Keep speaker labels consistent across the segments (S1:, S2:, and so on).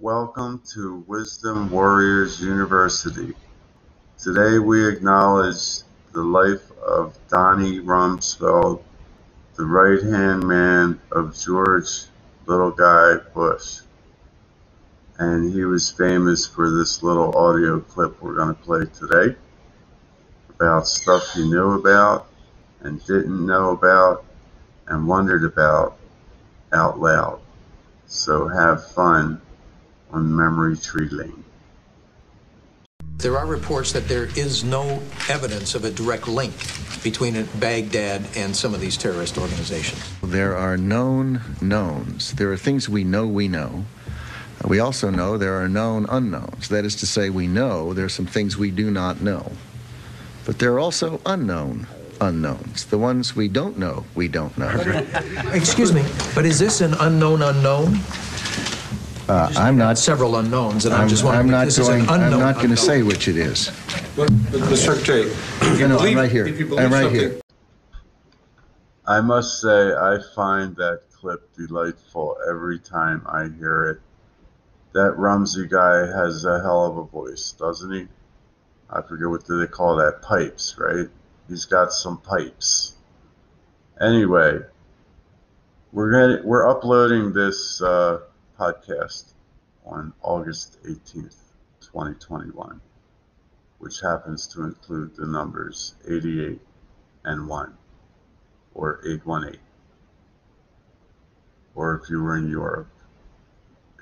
S1: Welcome to Wisdom Warriors University. Today we acknowledge the life of Donnie Rumsfeld, the right-hand man of George Little Guy Bush. And he was famous for this little audio clip we're going to play today about stuff he knew about and didn't know about and wondered about out loud. So have fun on Memory Tree Lane.
S2: There are reports that there is no evidence of a direct link between Baghdad and some of these terrorist organizations.
S3: There are known knowns. There are things we know we know. Uh, we also know there are known unknowns. That is to say, we know there are some things we do not know. But there are also unknown unknowns. The ones we don't know, we don't know.
S2: Excuse me, but is this an unknown unknown?
S3: Uh, I'm not.
S2: Several unknowns, and I'm,
S3: I'm,
S2: just
S3: I'm
S2: wondering.
S3: not
S2: if this is an
S3: going. I'm not going to say which it is.
S4: But, but Mr. Secretary, if you
S3: No, no, I'm right here.
S4: if you
S3: I'm right
S4: something,
S3: here.
S1: I must say, I find that clip delightful every time I hear it. That Rumsey guy has a hell of a voice, doesn't he? I forget what do they call that, pipes, right? He's got some pipes. Anyway, we're gonna, we're uploading this uh, podcast on August 18th, 2021, which happens to include the numbers 88 and 1 or 818. Or if you were in Europe,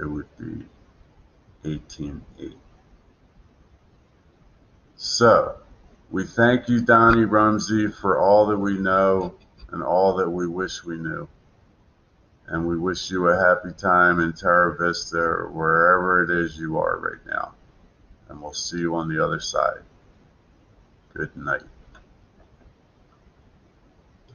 S1: it would be 188. So, we thank you, Donnie Rumsey, for all that we know and all that we wish we knew. And we wish you a happy time in Terra Vista wherever it is you are right now. And we'll see you on the other side. Good night.